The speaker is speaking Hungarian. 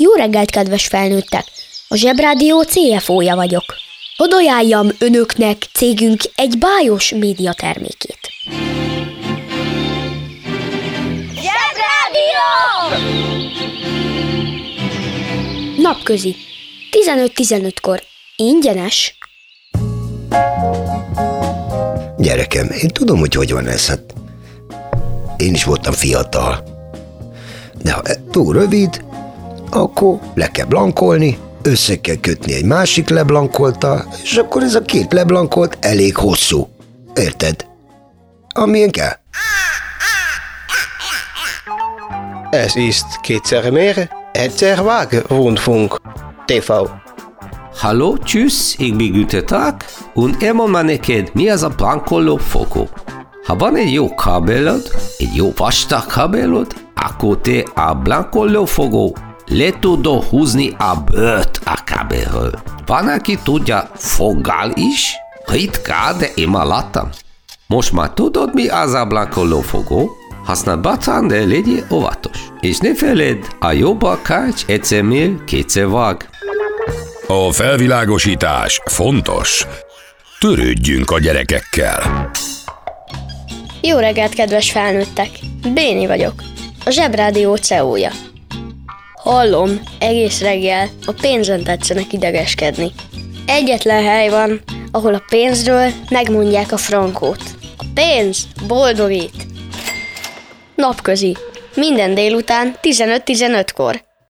Jó reggelt, kedves felnőttek! A Zsebrádió CFO-ja vagyok. Hadd ajánljam önöknek cégünk egy bájos média termékét. Zsebrádió! Napközi. 15-15-kor. Ingyenes. Gyerekem, én tudom, hogy hogy van ez, hát én is voltam fiatal. De ha túl rövid, akkor le kell blankolni, össze kell kötni egy másik leblankolta, és akkor ez a két leblankolt elég hosszú. Érted? Amilyen kell. Es ist kétszer meer, egyszer Waage Rundfunk TV. Hallo, tschüss, ich bin Güte Tag und elmondom neked, mi az a plankoló fogó. Ha van egy jó kábelod, egy jó vastag kábelod, akkor te a blankoló fogó le tudod húzni a bőrt a kábelről. Van, aki tudja foggal is, ritka, de én már láttam. Most már tudod, mi az a blankoló fogó? Használd bátran, de legyél óvatos. És ne feledd, a jobb akács egyszer mér, kétszer vág. A felvilágosítás fontos. Törődjünk a gyerekekkel. Jó reggelt, kedves felnőttek! Béni vagyok, a Zsebrádió CEO-ja. Hallom, egész reggel a pénzen tetszenek idegeskedni. Egyetlen hely van, ahol a pénzről megmondják a frankót. A pénz boldogít. Napközi. Minden délután 15-15-kor.